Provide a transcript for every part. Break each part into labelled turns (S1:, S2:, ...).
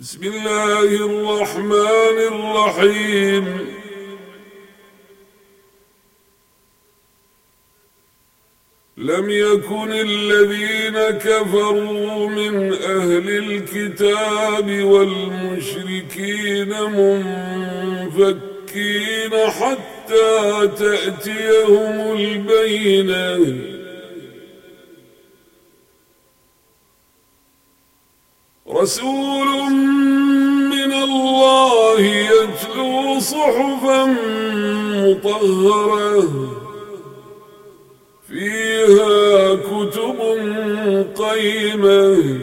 S1: بسم الله الرحمن الرحيم لم يكن الذين كفروا من أهل الكتاب والمشركين منفكين حتى تأتيهم البينات رسول من الله يتلو صحفا مطهرة فيها كتب قيمة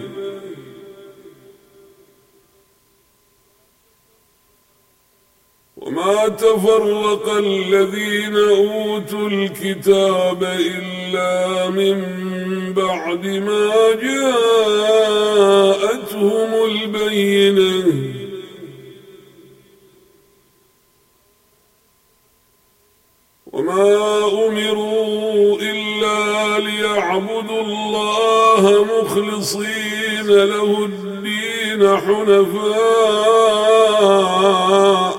S1: وما تفرق الذين أوتوا الكتاب إلا من بعد ما جاءوا جاءتهم البينة وما أمروا إلا ليعبدوا الله مخلصين له الدين حنفاء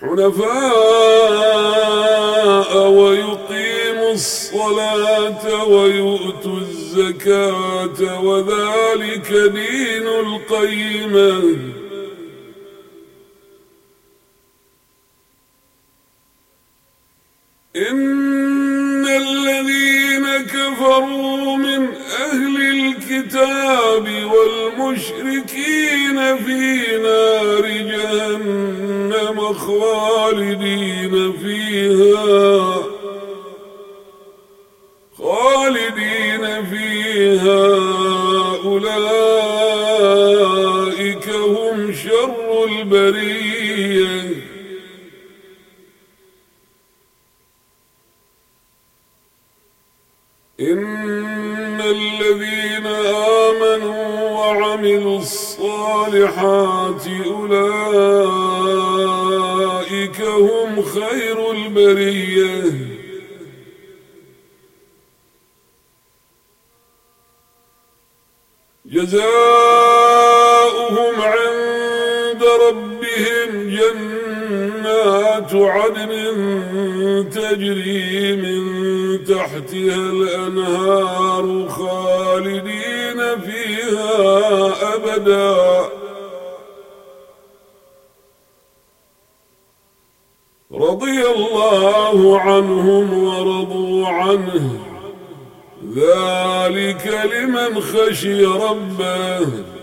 S1: حنفاء الصلاة ويؤتوا الزكاة وذلك دين القيمة إن الذين كفروا من أهل الكتاب والمشركين في نار جهنم خالدون أولئك هم شر البرية إن الذين آمنوا وعملوا الصالحات أولئك هم خير البريه جزاؤهم عند ربهم جنات عدن تجري من تحتها الأنهار خالدين فيها أبدا رضي الله عنهم ورضوا عنه ذلك لمن خشي ربه